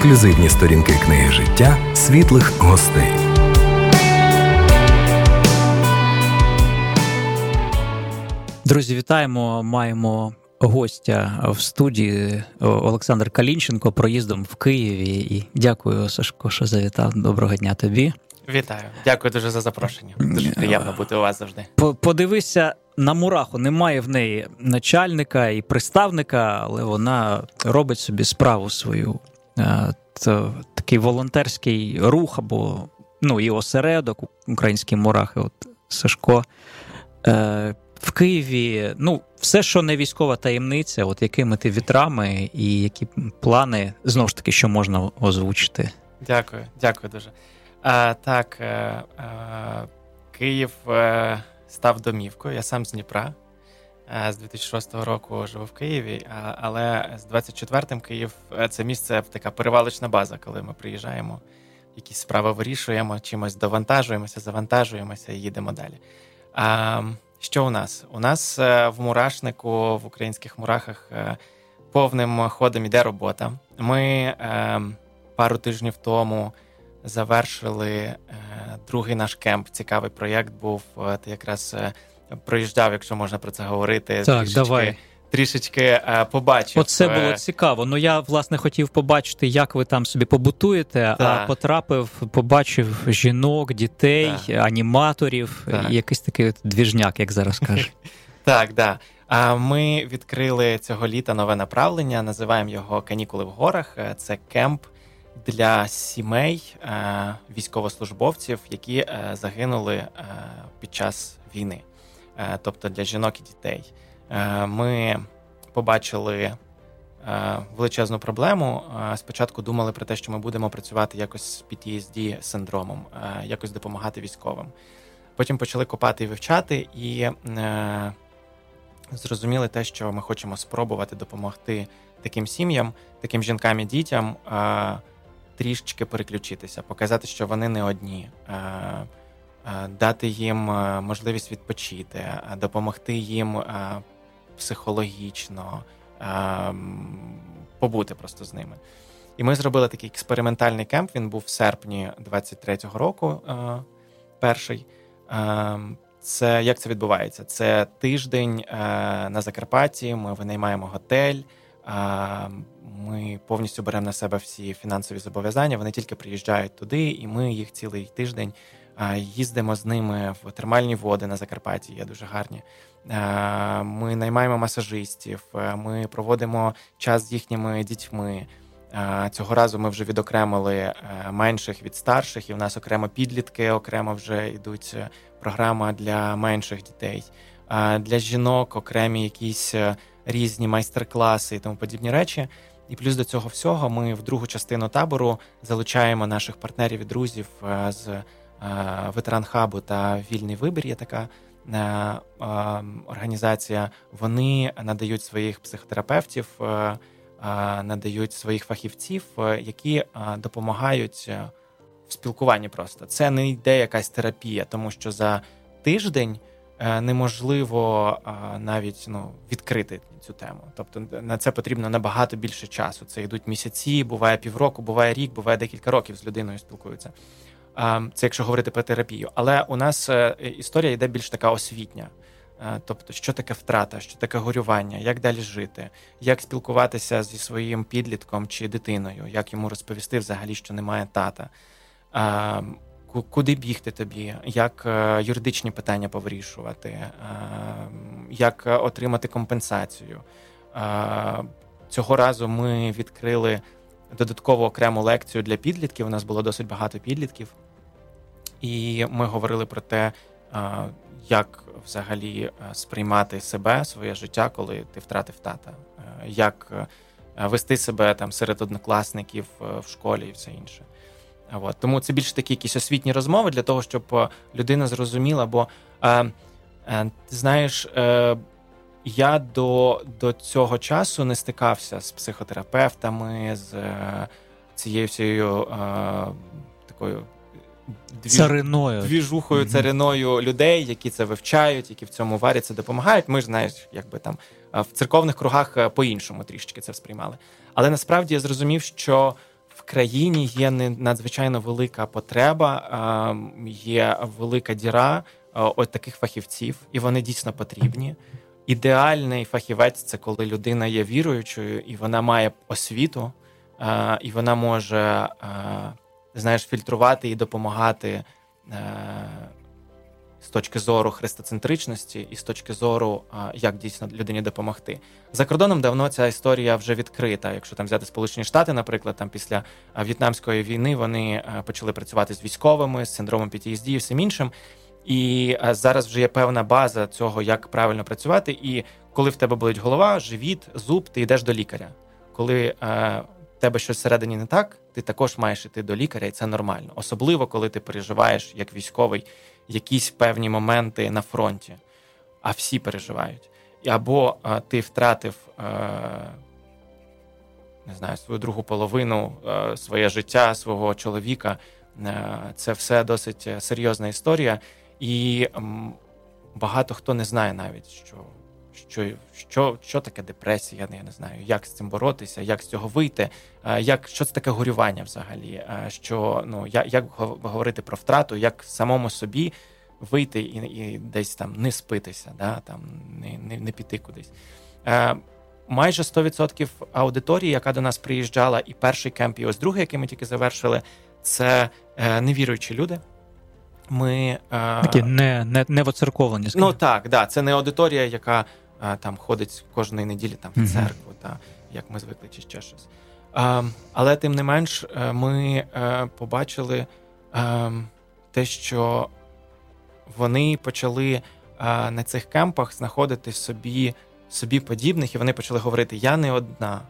ексклюзивні сторінки книги життя світлих гостей. Друзі, вітаємо! Маємо гостя в студії Олександр Калінченко проїздом в Києві. І дякую, Сашко, що завітав. Доброго дня тобі. Вітаю, дякую дуже за запрошення. Дуже приємно бути у вас завжди. Подивися на мураху. Немає в неї начальника і приставника, але вона робить собі справу свою. Це такий волонтерський рух або ну і осередок українські мурахи. От Сашко. Е, в Києві, ну, все, що не військова таємниця, от якими ти вітрами і які плани, знову ж таки, що можна озвучити. Дякую, дякую дуже. А, Так, е, е, Київ е, став домівкою. Я сам з Дніпра. З 2006 року живу в Києві, але з 24-м Київ це місце така перевалочна база, коли ми приїжджаємо, якісь справи вирішуємо, чимось довантажуємося, завантажуємося і їдемо далі. А, Що у нас? У нас в мурашнику, в українських мурахах повним ходом іде робота. Ми пару тижнів тому завершили е, другий наш кемп. Цікавий проєкт був. Е, якраз е, проїжджав, якщо можна про це говорити. Так, трішечки, давай. Трішечки побачив. Оце було цікаво. Ну я власне хотів побачити, як ви там собі побутуєте, так. а потрапив, побачив жінок, дітей, так. аніматорів, так. якийсь такий двіжняк, як зараз кажуть. Так, так. А ми відкрили цього літа нове направлення. Називаємо його Канікули в горах. Це кемп для сімей е, військовослужбовців, які е, загинули е, під час війни, тобто для жінок і дітей. Ми побачили величезну проблему. Спочатку думали про те, що ми будемо працювати якось з ptsd синдромом, якось допомагати військовим. Потім почали копати і вивчати, і зрозуміли те, що ми хочемо спробувати допомогти таким сім'ям, таким жінкам і дітям трішечки переключитися, показати, що вони не одні, е, е, дати їм е, можливість відпочити, допомогти їм психологічно побути просто з ними. І ми зробили такий експериментальний кемп. Він був в серпні 23-го року. Перший. Це як це відбувається? Це тиждень на Закарпатті. Ми винаймаємо готель. Ми повністю беремо на себе всі фінансові зобов'язання. Вони тільки приїжджають туди, і ми їх цілий тиждень їздимо з ними в термальні води на Закарпатті. Є дуже гарні. Ми наймаємо масажистів, ми проводимо час з їхніми дітьми. Цього разу ми вже відокремили е, менших від старших, і в нас окремо підлітки, окремо вже йдуть е, програма для менших дітей. Для жінок окремі якісь е, різні майстер-класи і тому подібні речі. І плюс до цього всього ми в другу частину табору залучаємо наших партнерів і друзів е, з е, ветеран хабу та вільний вибір. Є така е, організація. Вони надають своїх психотерапевтів, надають своїх фахівців, які допомагають в спілкуванні. Просто це не йде якась терапія, тому що за тиждень. Е, неможливо навіть ну відкрити цю тему. Тобто на це потрібно набагато більше часу. Це йдуть місяці, буває півроку, буває рік, буває декілька років з людиною спілкуються. Це якщо говорити про терапію. Але у нас е, історія йде більш така освітня. Е, тобто, що таке втрата, що таке горювання, як далі жити, як спілкуватися зі своїм підлітком чи дитиною, як йому розповісти взагалі, що немає тата куди бігти тобі, як е, юридичні питання повирішувати, як отримати компенсацію. Цього разу ми відкрили додаткову окрему лекцію для підлітків. У нас було досить багато підлітків, і ми говорили про те, як взагалі сприймати себе, своє життя, коли ти втратив тата, як вести себе там серед однокласників в школі і все інше. От. Тому це більше такі якісь освітні розмови для того, щоб е, людина зрозуміла. Бо е, е, знаєш, е, я до до цього часу не стикався з психотерапевтами, з е, цією всією е, такою двіж... цариною. двіжухою, цариною людей, які це вивчають, які в цьому варяться, допомагають. Ми ж знаєш, якби там в церковних кругах по-іншому трішечки це сприймали. Але насправді я зрозумів, що в країні є надзвичайно велика потреба, є велика діра от таких фахівців, і вони дійсно потрібні. Ідеальний фахівець це коли людина є віруючою, і вона має освіту, і вона може знаєш, фільтрувати і допомагати з точки зору христоцентричності і з точки зору, як дійсно людині допомогти. За кордоном давно ця історія вже відкрита. Якщо там взяти Сполучені Штати, наприклад, там після В'єтнамської війни вони почали працювати з військовими, з синдромом PTSD і всім іншим. І зараз вже є певна база цього, як правильно працювати. І коли в тебе болить голова, живіт, зуб, ти йдеш до лікаря. Коли в тебе щось всередині не так, ти також маєш іти до лікаря, і це нормально. Особливо, коли ти переживаєш як військовий якісь певні моменти на фронті, а всі переживають. Або а, ти втратив а, не знаю, свою другу половину, а, своє життя, свого чоловіка. Це все досить серйозна історія, і багато хто не знає навіть, що що що, що таке депресія, я не знаю, як з цим боротися, як з цього вийти, як що це таке горювання взагалі. Що ну як, як говорити про втрату, як самому собі вийти і і десь там не спитися, да, там не не, не піти кудись. Е, Майже 100% аудиторії, яка до нас приїжджала, і перший кемп, і ось другий, який ми тільки завершили, це е, невіруючі люди. Ми е, Такі не не, не воцерковлені. Ну так, да, це не аудиторія, яка е, там ходить кожної неділі там в церкву, та як ми звикли, чи ще щось. Е, але тим не менш, ми побачили те, що вони почали на цих кемпах знаходити собі собі подібних, і вони почали говорити: Я не одна.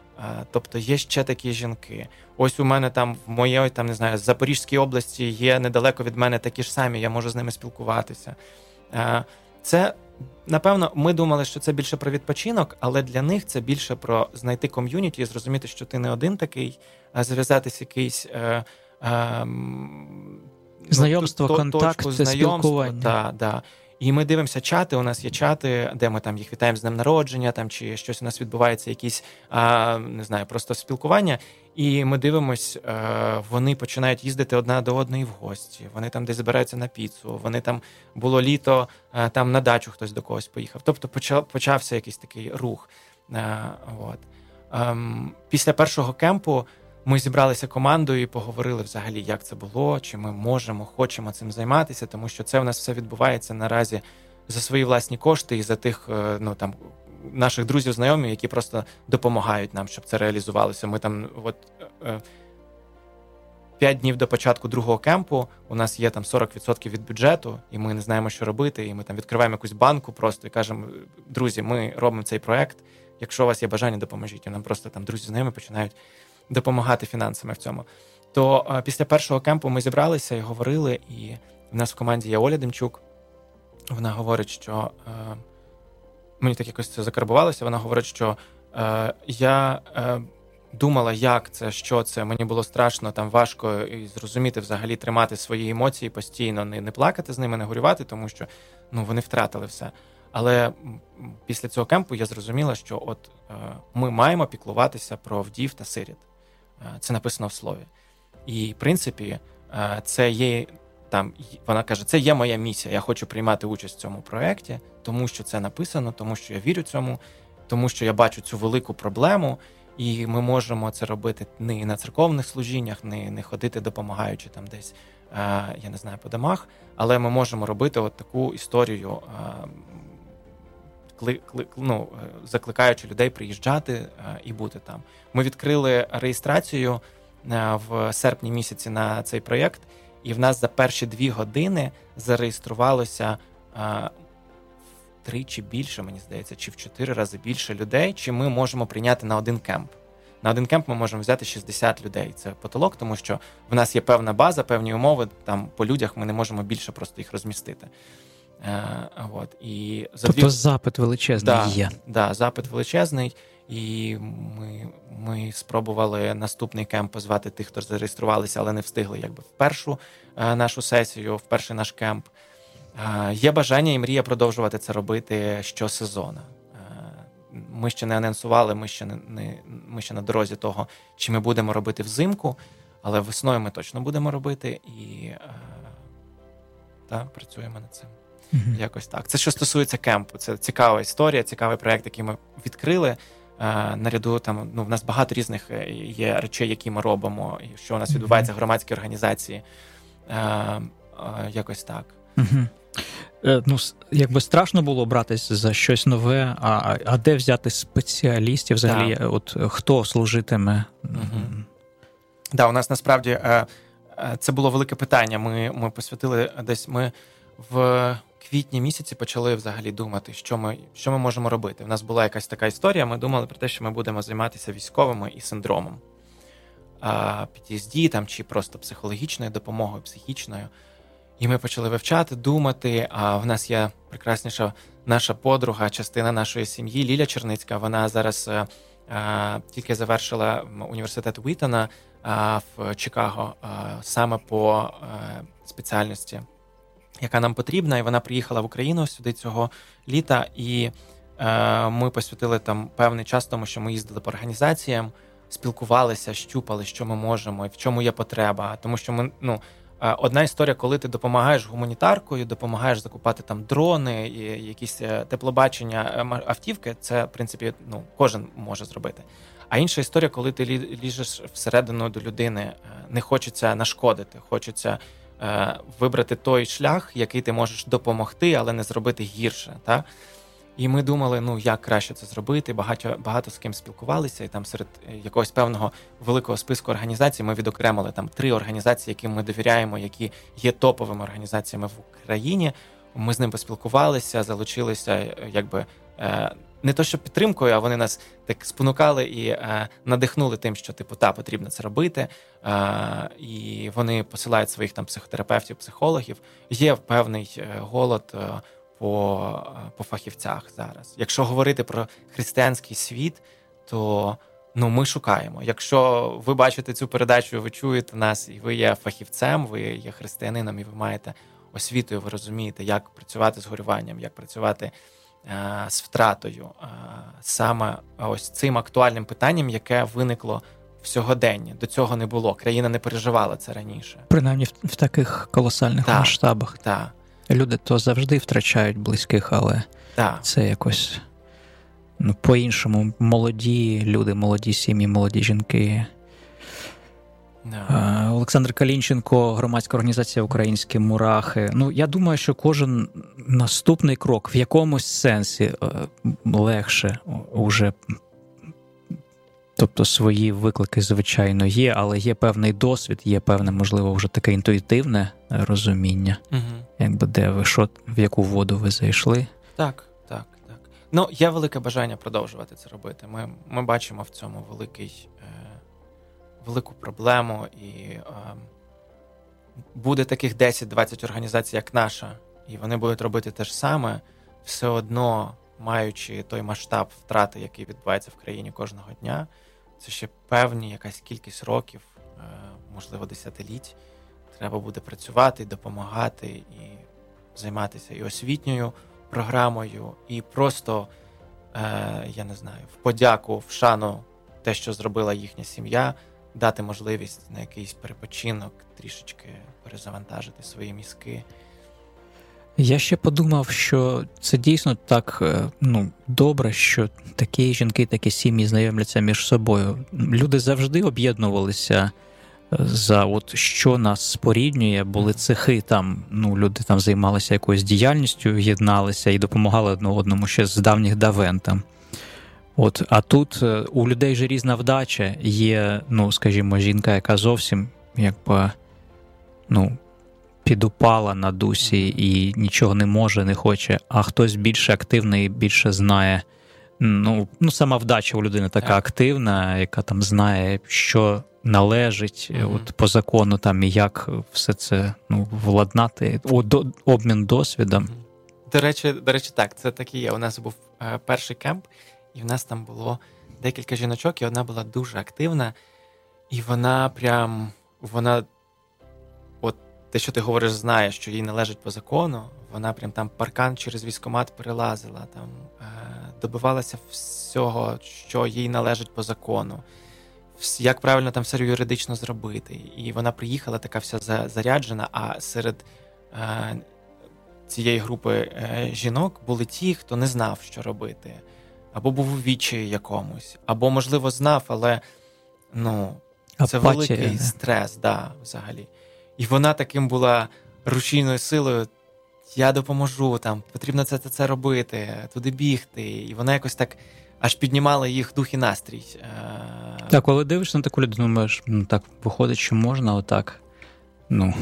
Тобто є ще такі жінки. Ось у мене там в моїй там не знаю, Запорізькій області є недалеко від мене такі ж самі, я можу з ними спілкуватися. Це напевно, ми думали, що це більше про відпочинок, але для них це більше про знайти ком'юніті і зрозуміти, що ти не один такий, а зв'язатися якийсь. Е, е, Знайомство, ну, контакт, це спілкування. Да, да. І ми дивимося чати. У нас є чати, де ми там їх вітаємо з днем народження, там чи щось у нас відбувається, якісь а, не знаю, просто спілкування. І ми дивимось, е, вони починають їздити одна до одної в гості. Вони там десь збираються на піцу. Вони там було літо, е, там на дачу хтось до когось поїхав. Тобто почався якийсь такий рух. Е, от. Ем, після першого кемпу. Ми зібралися командою і поговорили взагалі, як це було, чи ми можемо, хочемо цим займатися, тому що це в нас все відбувається наразі за свої власні кошти і за тих, е, ну там наших друзів, знайомих, які просто допомагають нам, щоб це реалізувалося. Ми там, от е, п'ять днів до початку другого кемпу, у нас є там 40% від бюджету, і ми не знаємо, що робити. І ми там відкриваємо якусь банку просто і кажемо: друзі, ми робимо цей проект. Якщо у вас є бажання, допоможіть. І нам просто там друзі з ними починають допомагати фінансами в цьому. То а, після першого кемпу ми зібралися і говорили, і в нас в команді є Оля Демчук. Вона говорить, що а, мені так якось це закарбувалося. Вона говорить, що а, я думала, як це, що це. Мені було страшно, там важко і зрозуміти взагалі тримати свої емоції постійно, не не плакати з ними, не горювати, тому що ну, вони втратили все. Але після цього кемпу я зрозуміла, що от е, ми маємо піклуватися про вдів та сиріт. Е, це написано в слові. І в принципі, е, це є там. Вона каже: це є моя місія. Я хочу приймати участь в цьому проєкті, тому що це написано, тому що я вірю цьому, тому що я бачу цю велику проблему, і ми можемо це робити не на церковних служіннях, не не ходити, допомагаючи там десь, е, я не знаю, по домах, але ми можемо робити от таку історію. Ну, закликаючи людей приїжджати і бути там. Ми відкрили реєстрацію е, в серпні місяці на цей проєкт, і в нас за перші дві години зареєструвалося е, втричі більше, мені здається, чи в чотири рази більше людей, чи ми можемо прийняти на один кемп. На один кемп ми можемо взяти 60 людей. Це потолок, тому що в нас є певна база, певні умови. Там по людях ми не можемо більше просто їх розмістити. Е, от, і за Тобто дві... запит величезний да, є. Да, запит величезний. І ми ми спробували наступний кемп позвати тих, хто зареєструвалися, але не встигли якби в першу е, нашу сесію, в перший наш кемп. Е, є бажання і мрія продовжувати це робити щосезону. Е, ми ще не анонсували, ми ще не, не ми ще на дорозі того, чи ми будемо робити взимку. Але весною ми точно будемо робити і е, та, працюємо над цим. Mm-hmm. Якось так. Це що стосується кемпу. Це цікава історія, цікавий проєкт, який ми відкрили. Е, наряду там ну в нас багато різних е, є речей, які ми робимо, і що у нас відбувається в громадській організації. Е, якось так. Угу. Ну, якби страшно було братись за щось нове, а а де взяти спеціалістів взагалі? Так. От хто служитиме? Угу. Да, у нас насправді це було велике питання. Ми ми посвятили десь ми в квітні місяці почали взагалі думати, що ми що ми можемо робити. У нас була якась така історія. Ми думали про те, що ми будемо займатися військовими і синдромом PTSD там чи просто психологічною допомогою, психічною. І ми почали вивчати, думати. А в нас є прекрасніша наша подруга, частина нашої сім'ї Ліля Черницька. Вона зараз а, е, е, тільки завершила університет Уітона а, е, в Чикаго а, саме по спеціальності яка нам потрібна, і вона приїхала в Україну сюди цього літа, і е, ми посвятили там певний час, тому що ми їздили по організаціям, спілкувалися, щупали, що ми можемо, і в чому є потреба. Тому що ми ну. Е, одна історія, коли ти допомагаєш гуманітаркою, допомагаєш закупати там дрони, і якісь е, теплобачення е, автівки, це в принципі ну кожен може зробити. А інша історія, коли ти ліжеш всередину до людини, не хочеться нашкодити, хочеться вибрати той шлях, який ти можеш допомогти, але не зробити гірше. Та? І ми думали, ну як краще це зробити. Багато багато з ким спілкувалися, і там серед якогось певного великого списку організацій ми відокремили там три організації, яким ми довіряємо, які є топовими організаціями в Україні. Ми з ним поспілкувалися, залучилися, якби е, не то, що підтримкою, а вони нас так спонукали і е, надихнули тим, що типу та потрібно це робити. Е, і вони посилають своїх там психотерапевтів, психологів. Є певний е, голод е, по, е, по фахівцях зараз. Якщо говорити про християнський світ, то ну ми шукаємо. Якщо ви бачите цю передачу, ви чуєте нас, і ви є фахівцем, ви є християнином, і ви маєте освітою, ви розумієте, як працювати з горюванням, як працювати. Е, з втратою е, саме ось цим актуальним питанням, яке виникло в сьогоденні. До цього не було. Країна не переживала це раніше. Принаймні в, в таких колосальних так, масштабах. Так. Люди то завжди втрачають близьких, але так. це якось ну, по-іншому. Молоді люди, молоді сім'ї, молоді жінки. Е, Олександр Калінченко, громадська організація Українські Мурахи. Ну, я думаю, що кожен наступний крок в якомусь сенсі е, легше уже. Тобто свої виклики, звичайно, є, але є певний досвід, є певне, можливо, вже таке інтуїтивне розуміння, угу. якби де ви що, в яку воду ви зайшли. Так, так, так. Ну, є велике бажання продовжувати це робити. Ми ми бачимо в цьому великий велику проблему, і е, буде таких 10-20 організацій, як наша, і вони будуть робити те ж саме, все одно маючи той масштаб втрати, який відбувається в країні кожного дня. Це ще певні якась кількість років, е, можливо, десятиліть. Треба буде працювати, допомагати і займатися і освітньою програмою, і просто, е, я не знаю, в подяку, в шану те, що зробила їхня сім'я, дати можливість на якийсь перепочинок, трішечки перезавантажити свої мізки. Я ще подумав, що це дійсно так е, ну, добре, що такі жінки, такі сім'ї знайомляться між собою. Люди завжди об'єднувалися е, за от що нас споріднює, були цехи там. Ну, люди там займалися якоюсь діяльністю, єдналися і допомагали одне одному ще з давніх давен там. От, А тут е, у людей же різна вдача. Є, ну, скажімо, жінка, яка зовсім якби ну, підупала на дусі і нічого не може, не хоче, а хтось більше активний, більше знає. Ну, ну Сама вдача у людини така активна, яка там знає, що належить mm-hmm. от по закону, там і як все це ну, владнати, О, до, обмін досвідом. До речі, до речі, так, це так і є. У нас був е, перший кемп і в нас там було декілька жіночок, і одна була дуже активна, і вона прям вона, от те, що ти говориш, знає, що їй належить по закону. Вона прям там паркан через військомат перелазила, там е, добивалася всього, що їй належить по закону. як правильно там все юридично зробити. І вона приїхала така вся заряджена. А серед е, цієї групи е, жінок були ті, хто не знав, що робити, або був у відчаї якомусь, або, можливо, знав, але ну, це Апатія, великий стрес, да, взагалі. І вона таким була рушійною силою. Я допоможу, там потрібно це це, це робити, туди бігти. І вона якось так аж піднімала їх дух і настрій. Е, так, коли дивишся на таку людину, думаєш, ну так виходить, що можна отак. Ну,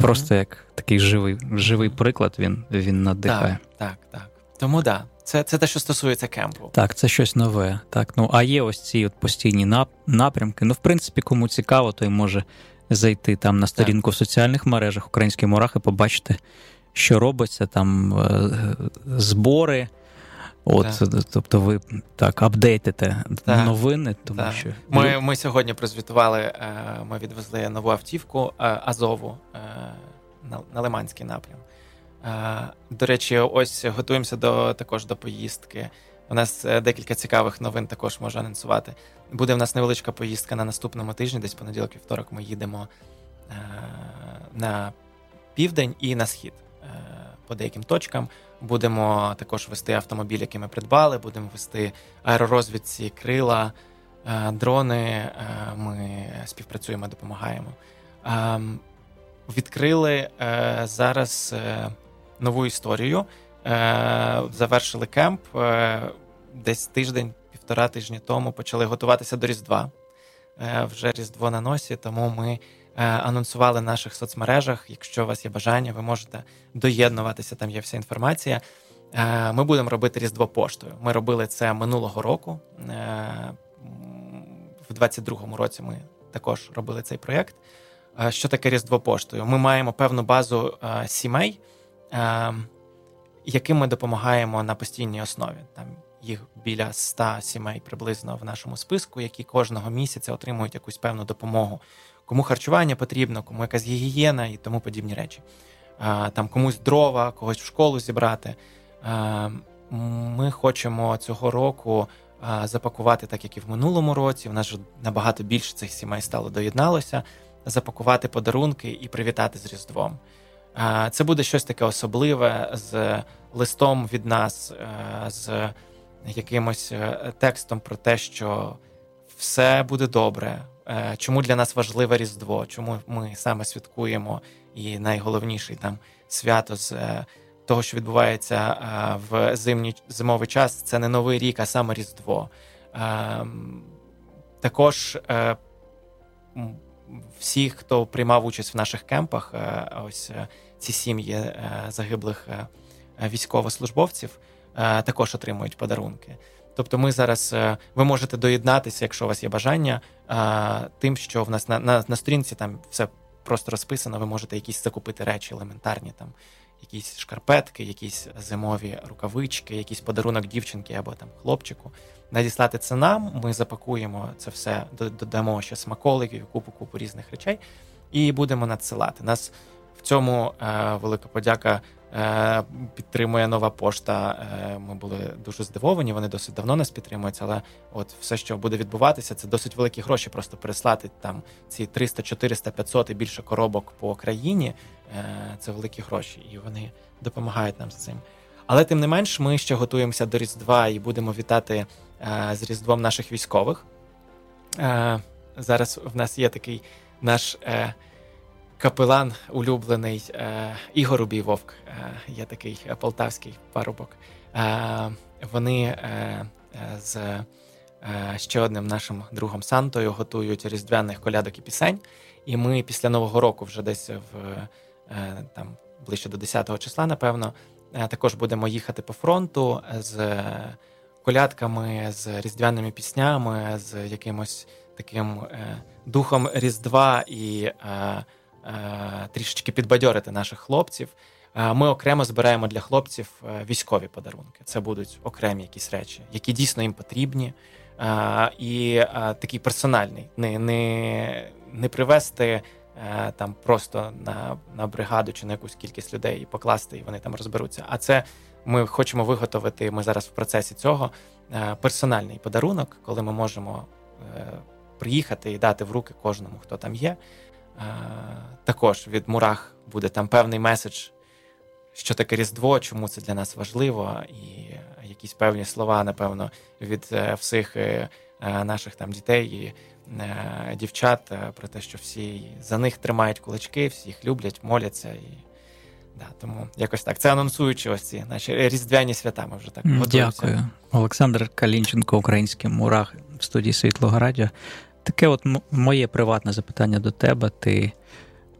просто mm-hmm. як такий живий живий приклад, він він надихає. Так, так, так. Тому так. Да. Це це те, що стосується кемпу. Так, це щось нове. Так, ну а є ось ці от постійні напрямки. Ну, в принципі, кому цікаво, той може зайти там на сторінку так. в соціальних мережах Українські мурах і побачити, що робиться там е, збори. От, так. Тобто ви так апдейтите так. новини, тому так. що ми ми сьогодні прозвітували. Е, ми відвезли нову автівку е, Азову на Лиманський напрям. До речі, ось готуємося до також до поїздки. У нас декілька цікавих новин також можу анонсувати. Буде в нас невеличка поїздка на наступному тижні, десь понеділок вівторок ми їдемо на південь і на схід по деяким точкам. Будемо також вести автомобіль, який ми придбали, будемо вести аеророзвідці, крила, е, дрони. Е, ми співпрацюємо, допомагаємо. Ем, відкрили е, зараз нову історію. Завершили кемп десь тиждень, півтора тижні тому почали готуватися до Різдва. Вже Різдво на носі, тому ми Е, анонсували в наших соцмережах. Якщо у вас є бажання, ви можете доєднуватися. Там є вся інформація. Е, ми будемо робити Різдво поштою. Ми робили це минулого року. Е, в 22-му році ми також робили цей проєкт. Що таке Різдво поштою? Ми маємо певну базу сімей, яким ми допомагаємо на постійній основі. Там їх біля 100 сімей приблизно в нашому списку, які кожного місяця отримують якусь певну допомогу кому харчування потрібно, кому якась гігієна і тому подібні речі. Там комусь дрова, когось в школу зібрати. Ми хочемо цього року запакувати, так як і в минулому році. У нас вже набагато більше цих сімей стало доєдналося, запакувати подарунки і привітати з Різдвом. Це буде щось таке особливе з листом від нас, з якимось е, текстом про те, що все буде добре. Е, чому для нас важливе Різдво? Чому ми саме святкуємо і найголовніший там свято з е, того, що відбувається е, в зимній зимовий час, це не новий рік, а саме Різдво. Також всі, хто приймав участь в наших кемпах, ось ці сім'ї загиблих військовослужбовців, також отримують подарунки. Тобто, ми зараз е, ви можете доєднатися, якщо у вас є бажання, тим, що в нас на на, на сторінці там все просто розписано. Ви можете якісь закупити речі елементарні, там якісь шкарпетки, якісь зимові рукавички, якийсь подарунок дівчинки або там хлопчику. Надіслати це нам. Ми запакуємо це все, додамо ще смаколиків, купу купу різних речей, і будемо надсилати. Нас в цьому е, велика подяка Е, підтримує нова пошта. Е, ми були дуже здивовані. Вони досить давно нас підтримують, але от все, що буде відбуватися, це досить великі гроші. Просто переслати там ці 300, 400, 500 і більше коробок по країні. Це великі гроші, і вони допомагають нам з цим. Але тим не менш, ми ще готуємося до Різдва і будемо вітати з Різдвом наших військових. Зараз в нас є такий наш капелан улюблений е, Ігор Убій Вовк, е, є такий полтавський парубок. Е, вони е, з е, ще одним нашим другом Сантою готують різдвяних колядок і пісень. І ми після Нового року, вже десь в е, там ближче до 10-го числа, напевно, також будемо їхати по фронту з колядками, з різдвяними піснями, з якимось таким духом Різдва і. Е, трішечки підбадьорити наших хлопців. Е, ми окремо збираємо для хлопців е, військові подарунки. Це будуть окремі якісь речі, які дійсно їм потрібні, і такий персональний, не не, не привести там просто на на бригаду чи на якусь кількість людей і покласти, і вони там розберуться. А це ми хочемо виготовити. Ми зараз в процесі цього персональний подарунок, коли ми можемо приїхати і дати в руки кожному, хто там є. Також від Мурах буде там певний меседж, що таке Різдво, чому це для нас важливо, і якісь певні слова, напевно, від е, всіх е, е, наших там дітей і дівчат про те, що всі за них тримають кулачки, всі їх люблять, моляться. І да, Тому якось так. Це анонсуючи ось ці наші різдвяні свята. Ми вже так готуємося. Дякую. Олександр Калінченко, український мурах в студії Світлого Радіо. Таке от моє приватне запитання до тебе. Ти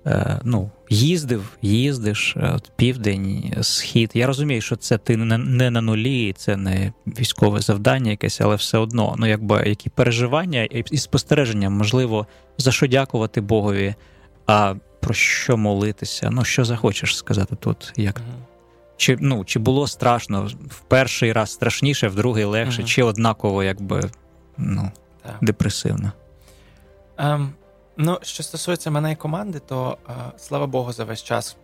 е, ну, їздив, їздиш е, от південь, схід. Я розумію, що це ти не, не на нулі, це не військове завдання якесь, але все одно, ну якби які переживання і спостереження, можливо, за що дякувати Богові, а про що молитися? Ну, що захочеш сказати тут? Як? Чи ну, чи було страшно в перший раз страшніше, в другий легше, uh-huh. чи однаково, якби ну, депресивно? Um, ну, що стосується мене і команди, то uh, слава Богу, за весь час,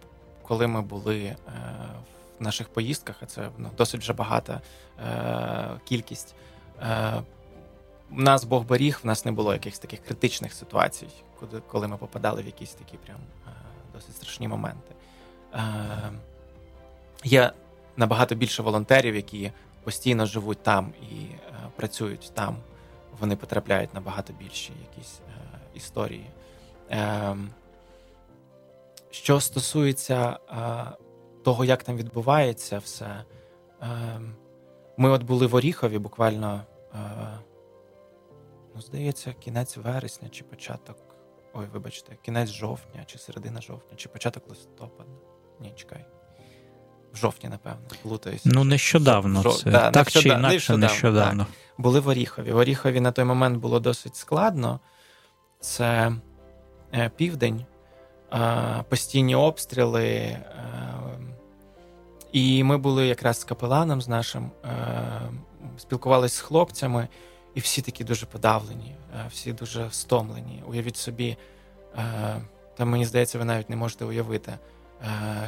коли ми були uh, в наших поїздках, а це ну, досить вже багата uh, кількість. У нас Бог беріг, в нас не було якихось таких критичних ситуацій, коли коли ми попадали в якісь такі прям досить страшні моменти. Є набагато більше волонтерів, які постійно живуть там і працюють там. Вони потрапляють на багато більші якісь історії. Ем, що стосується того, як там відбувається все, ем, ми от були в Оріхові буквально, ну, здається, кінець вересня чи початок. Ой, вибачте, кінець жовтня, чи середина жовтня, чи початок листопада. Ні, чекай. В жовтні, напевно, плутаюся. Ну, нещодавно. Жов... це. Да, Так чи інакше нещодавно. нещодавно. Так. Були в Оріхові. В Оріхові на той момент було досить складно це е, південь, е, постійні обстріли. Е, і ми були якраз з капеланом з нашим, спілкувалися з хлопцями, і всі такі дуже подавлені, всі дуже стомлені. Уявіть собі, там мені здається, ви навіть не можете уявити.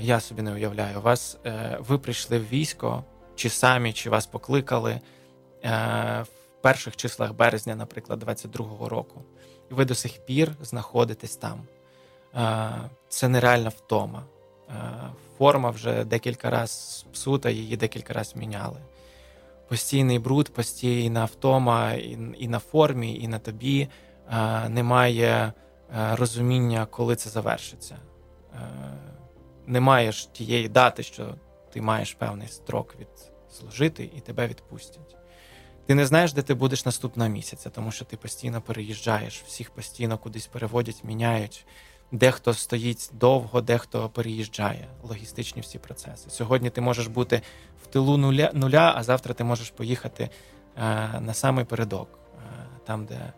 Я собі не уявляю. Вас ви прийшли в військо, чи самі, чи вас покликали в перших числах березня, наприклад, 22-го року і ви до сих пір знаходитесь там. Це нереальна втома. Форма вже декілька разів псута, її декілька разів міняли. Постійний бруд, постійна втома і на формі, і на тобі. Немає розуміння, коли це завершиться. Немає ж тієї дати, що ти маєш певний строк відслужити і тебе відпустять. Ти не знаєш, де ти будеш наступного місяця, тому що ти постійно переїжджаєш, всіх постійно кудись переводять, міняють. Дехто стоїть довго, дехто переїжджає. Логістичні всі процеси. Сьогодні ти можеш бути в тилу нуля, нуля а завтра ти можеш поїхати е, на самий передок, е, там, де.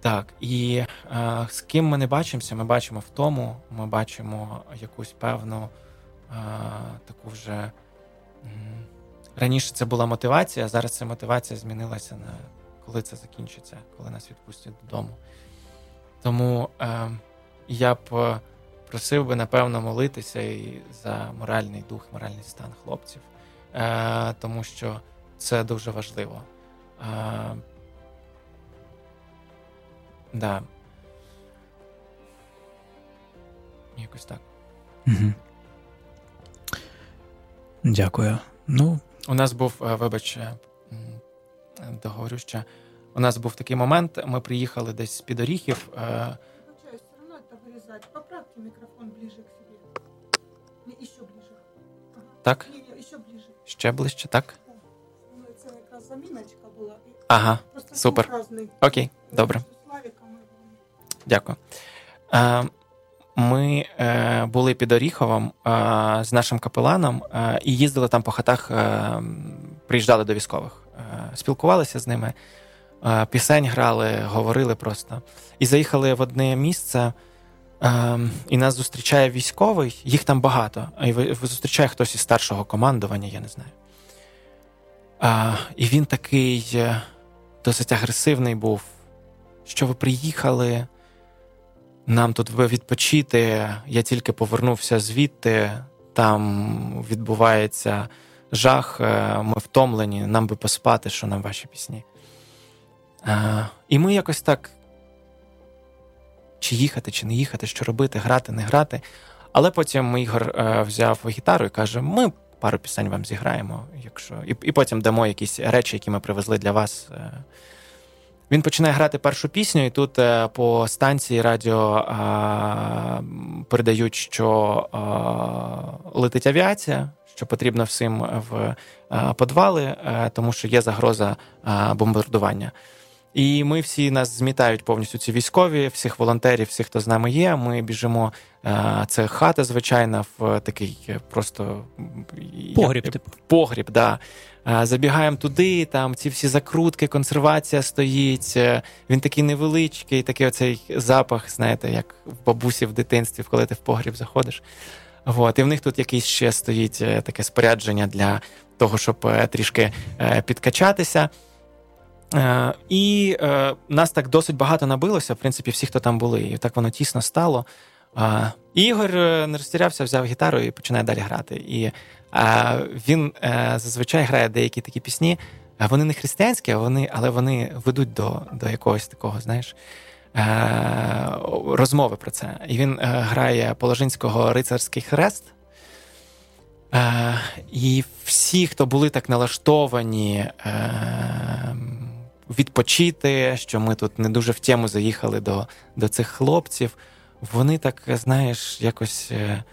Так, і е, з ким ми не бачимося, ми бачимо в тому, ми бачимо якусь певну е, таку вже. Раніше це була мотивація, а зараз ця мотивація змінилася на коли це закінчиться, коли нас відпустять додому. Тому е, я б е, просив би, напевно, молитися і за моральний дух, моральний стан хлопців, е, тому що це дуже важливо. Е, да. Якось так. Угу. Дякую. Ну, у нас був, е, вибач, е, договорю ще. У нас був такий момент. Ми приїхали десь з під оріхів. Е, Поправьте микрофон ближе к себе. Еще ближе. Ага. Так? Ні, ще ближе. Ще ближче, так? Це якраз заміночка була. Ага, Просто супер. Окей, добре. Дякую. Ми е, були під Оріховом е, з нашим капеланом е, і їздили там по хатах, е, приїжджали до військових, е, спілкувалися з ними, е, пісень грали, говорили просто. І заїхали в одне місце, і нас зустрічає військовий, їх там багато. І зустрічає хтось із старшого командування, я не знаю. І він такий досить агресивний був, що ви приїхали нам тут відпочити. Я тільки повернувся звідти, там відбувається жах, е, ми втомлені, нам би поспати, що нам ваші пісні. І ми якось так. Чи їхати, чи не їхати, що робити, грати, не грати. Але потім Ігор взяв гітару і каже: ми пару пісень вам зіграємо, якщо і потім дамо якісь речі, які ми привезли для вас. Він починає грати першу пісню, і тут е, по станції радіо а, передають, що а, летить авіація, що потрібно всім в подвали, тому що є загроза бомбардування. І ми всі нас змітають повністю ці військові, всіх волонтерів, всіх, хто з нами є. Ми біжимо. Це хата, звичайна, в такий е, просто погріб. типу. Погріб, да. Забігаємо туди, там ці всі закрутки, консервація стоїть. Е, він такий невеличкий, такий оцей запах, знаєте, як в бабусі в дитинстві, коли ти в погріб заходиш. От. І в них тут якийсь ще стоїть е, таке спорядження для того, щоб трішки підкачатися. Е, І е, нас так досить багато набилося, в принципі, всі, хто там були, і так воно тісно стало. Е, Ігор не розтірявся, взяв гітару і починає далі грати. І е, він е, зазвичай грає деякі такі пісні. Вони не християнські, вони, але вони ведуть до до якогось такого, знаєш, е, розмови про це. І він грає Положинського рицарський хрест. І всі, хто були так налаштовані відпочити, що ми тут не дуже в тему заїхали до, до цих хлопців. Вони так, знаєш, якось е,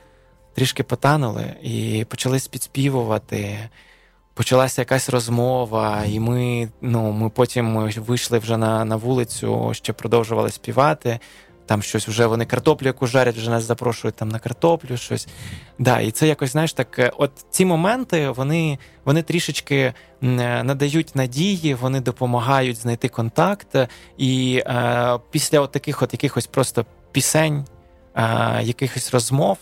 трішки потанули і почали спідспівувати. Почалася якась розмова, і ми ну, ми потім вийшли вже на на вулицю, ще продовжували співати там щось вже вони картоплю, яку жарять, вже нас запрошують там на картоплю, щось. Да, І це якось, знаєш, так, е, от ці моменти вони вони трішечки е, надають надії, вони допомагають знайти контакт. І е, після от таких от якихось просто пісень, е, якихось розмов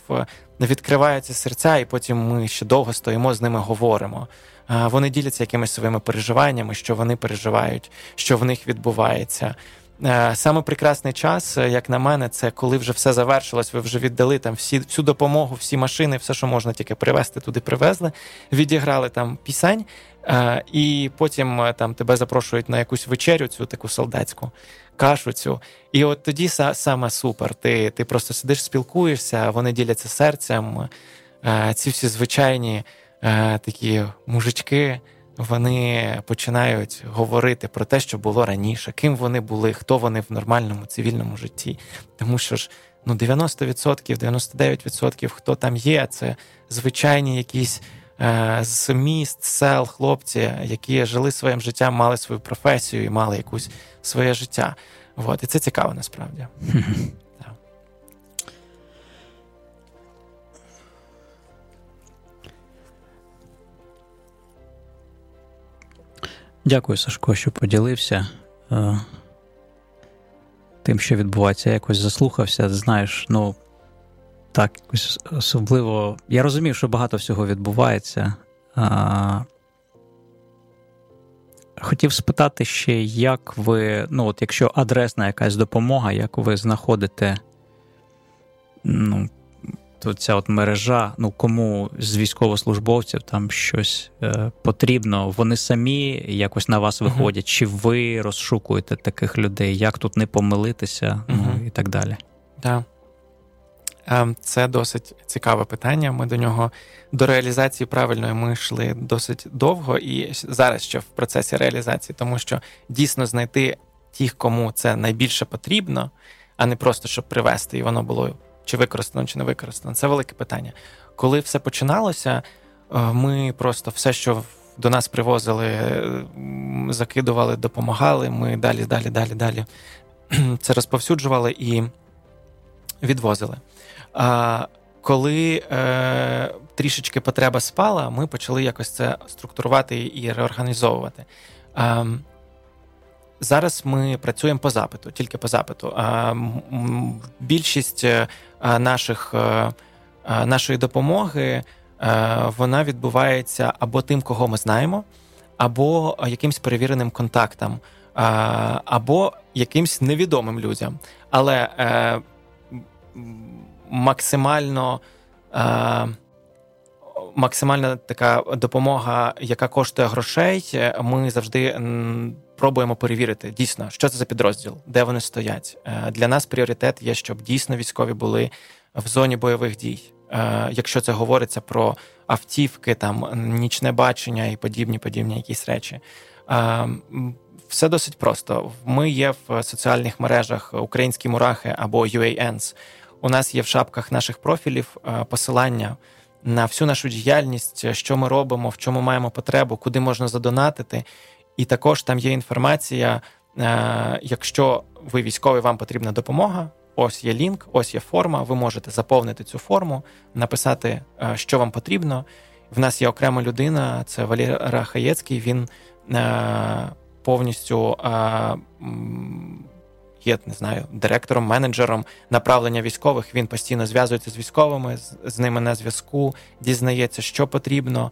відкриваються серця, і потім ми ще довго стоїмо з ними говоримо. Вони діляться якимись своїми переживаннями, що вони переживають, що в них відбувається. Е, саме прекрасний час, е, як на мене, це коли вже все завершилось. Ви вже віддали там всі всю допомогу, всі машини, все, що можна тільки привезти, туди привезли, відіграли там пісень, е, і потім там тебе запрошують на якусь вечерю, цю таку солдатську кашу. цю. І от тоді саме супер. Ти ти просто сидиш, спілкуєшся, вони діляться серцем. Ці всі звичайні такі мужички вони починають говорити про те, що було раніше, ким вони були, хто вони в нормальному цивільному житті. Тому що ж ну 90%, 99% хто там є, це звичайні якісь е, з міст, сел, хлопці, які жили своїм життям, мали свою професію і мали якусь своє життя. От, і це цікаво насправді. Дякую, Сашко, що поділився е, тим, що відбувається. Я якось заслухався. Знаєш, ну так, якось особливо. Я розумів, що багато всього відбувається. Е, хотів спитати ще, як ви, ну, от якщо адресна якась допомога, як ви знаходите ну, то ця от мережа, ну кому з військовослужбовців там щось е, потрібно, вони самі якось на вас виходять, uh-huh. чи ви розшукуєте таких людей, як тут не помилитися, uh-huh. ну і так далі? Так. Ем, це досить цікаве питання. Ми до нього до реалізації правильної ми йшли досить довго і зараз ще в процесі реалізації, тому що дійсно знайти тих, кому це найбільше потрібно, а не просто щоб привести, і воно було чи використано, чи не використано. Це велике питання. Коли все починалося, е, ми просто все, що до нас привозили, закидували, допомагали. Ми далі, далі, далі, далі це розповсюджували і відвозили. А коли е, трішечки потреба спала, ми почали якось це структурувати і реорганізовувати. Е, Зараз ми працюємо по запиту, тільки по запиту. Більшість е, наших, е, нашої допомоги е, вона відбувається або тим, кого ми знаємо, або якимсь перевіреним контактам, або якимсь невідомим людям. Але максимально. Максимальна така допомога, яка коштує грошей, ми завжди пробуємо перевірити дійсно, що це за підрозділ, де вони стоять. Е, для нас пріоритет є, щоб дійсно військові були в зоні бойових дій. Е, якщо це говориться про автівки, там нічне бачення і подібні подібні якісь речі. Е, все досить просто. Ми є в соціальних мережах Українські мурахи або UANs. У нас є в шапках наших профілів посилання на всю нашу діяльність, що ми робимо, в чому маємо потребу, куди можна задонатити. І також там є інформація. Е, якщо ви військовий, вам потрібна допомога. Ось є лінк, ось є форма. Ви можете заповнити цю форму, написати, е, що вам потрібно. В нас є окрема людина, це Валера Хаєцький. Він е, повністю є не знаю, директором, менеджером направлення військових. Він постійно зв'язується з військовими, з ними на зв'язку, дізнається, що потрібно,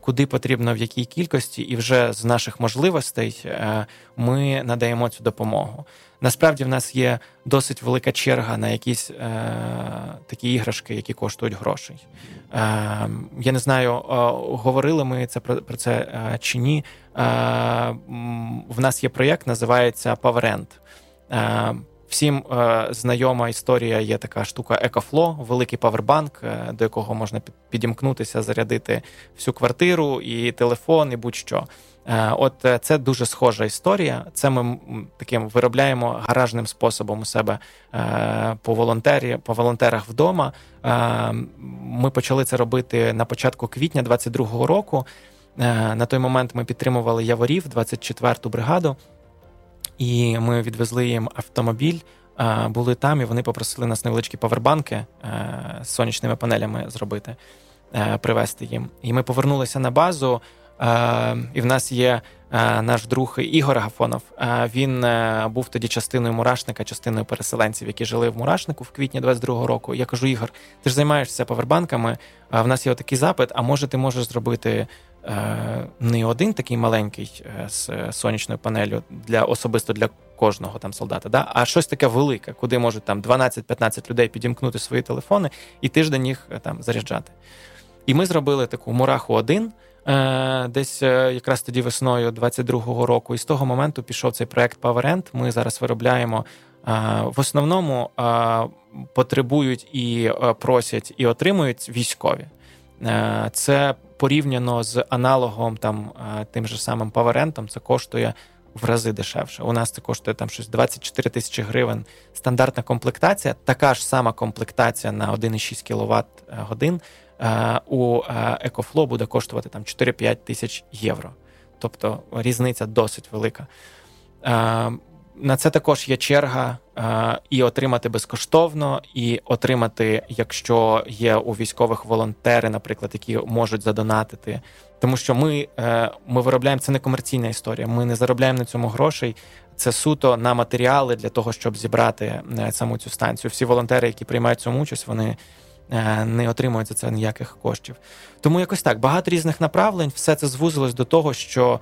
куди потрібно, в якій кількості, і вже з наших можливостей е, ми надаємо цю допомогу. Насправді в нас є досить велика черга на якісь е, такі іграшки, які коштують грошей. Е, Я не знаю, е, говорили ми це про, про це е, чи ні. Е, В нас є проєкт, називається PowerEnd. Е, всім е, знайома історія є така штука Екофло, великий павербанк, е, до якого можна підімкнутися, зарядити всю квартиру, і телефон, і будь-що. От це дуже схожа історія. Це ми таким виробляємо гаражним способом у себе по волонтері, по волонтерах вдома. Ми почали це робити на початку квітня 22-го року. На той момент ми підтримували Яворів, 24-ту бригаду і ми відвезли їм автомобіль. Були там, і вони попросили нас невеличкі павербанки е, з сонячними панелями зробити, е, привезти їм. І ми повернулися на базу. Е, і в нас є наш друг Ігор Гафонов. Він був тоді частиною мурашника, частиною переселенців, які жили в мурашнику в квітні 22-го року. Я кажу: Ігор, ти ж займаєшся павербанками. В нас є отакий запит. А може, ти можеш зробити не один такий маленький е, з сонячною панелью для особисто для кожного там солдата, да, а щось таке велике, куди можуть там 12-15 людей підімкнути свої телефони і тиждень їх е, там заряджати. І ми зробили таку мураху 1 десь якраз тоді весною 22-го року. І з того моменту пішов цей проект PowerEnd. Ми зараз виробляємо. В основному потребують і просять і отримують військові. Це порівняно з аналогом там е, тим же самим паверентом, це коштує в рази дешевше. У нас це коштує там щось 24 тисячі гривень. Стандартна комплектація, така ж сама комплектація на 1,6 кВт годин. Е, у EcoFlow буде коштувати там 4-5 тисяч євро. Тобто різниця досить велика. На це також є черга е, і отримати безкоштовно, і отримати, якщо є у військових волонтери, наприклад, які можуть задонатити. Тому що ми е, ми виробляємо це не комерційна історія. Ми не заробляємо на цьому грошей. Це суто на матеріали для того, щоб зібрати е, саму цю станцію. Всі волонтери, які приймають цьому участь, вони не отримують за це ніяких коштів. Тому якось так багато різних направлень, все це звузилось до того, що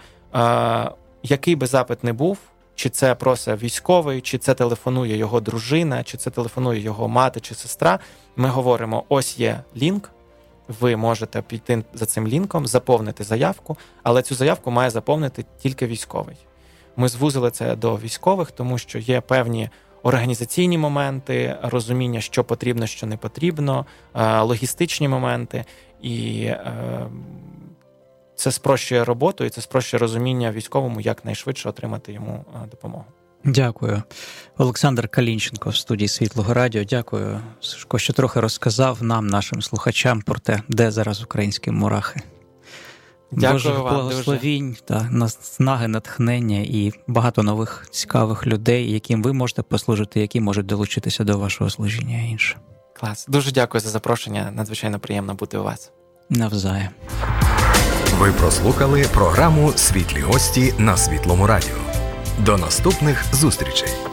який би запит не був чи це просто військовий, чи це телефонує його дружина, чи це телефонує його мати чи сестра. Ми говоримо: ось є лінк. Ви можете піти за цим лінком, заповнити заявку, але цю заявку має заповнити тільки військовий. Ми звузили це до військових, тому що є певні організаційні моменти, розуміння, що потрібно, що не потрібно, е, логістичні моменти, і е, це спрощує роботу і це спрощує розуміння військовому, як найшвидше отримати йому допомогу. Дякую, Олександр Калінченко в студії Світлого Радіо. Дякую, Сашко, що трохи розказав нам, нашим слухачам, про те, де зараз українські мурахи. Дякую Божих вам благословінь дуже. та наснаги, натхнення і багато нових цікавих людей, яким ви можете послужити, які можуть долучитися до вашого служіння і інше. Клас. Дуже дякую за запрошення. Надзвичайно приємно бути у вас. Навзаєм. Ви прослухали програму Світлі гості на Світлому Радіо. До наступних зустрічей.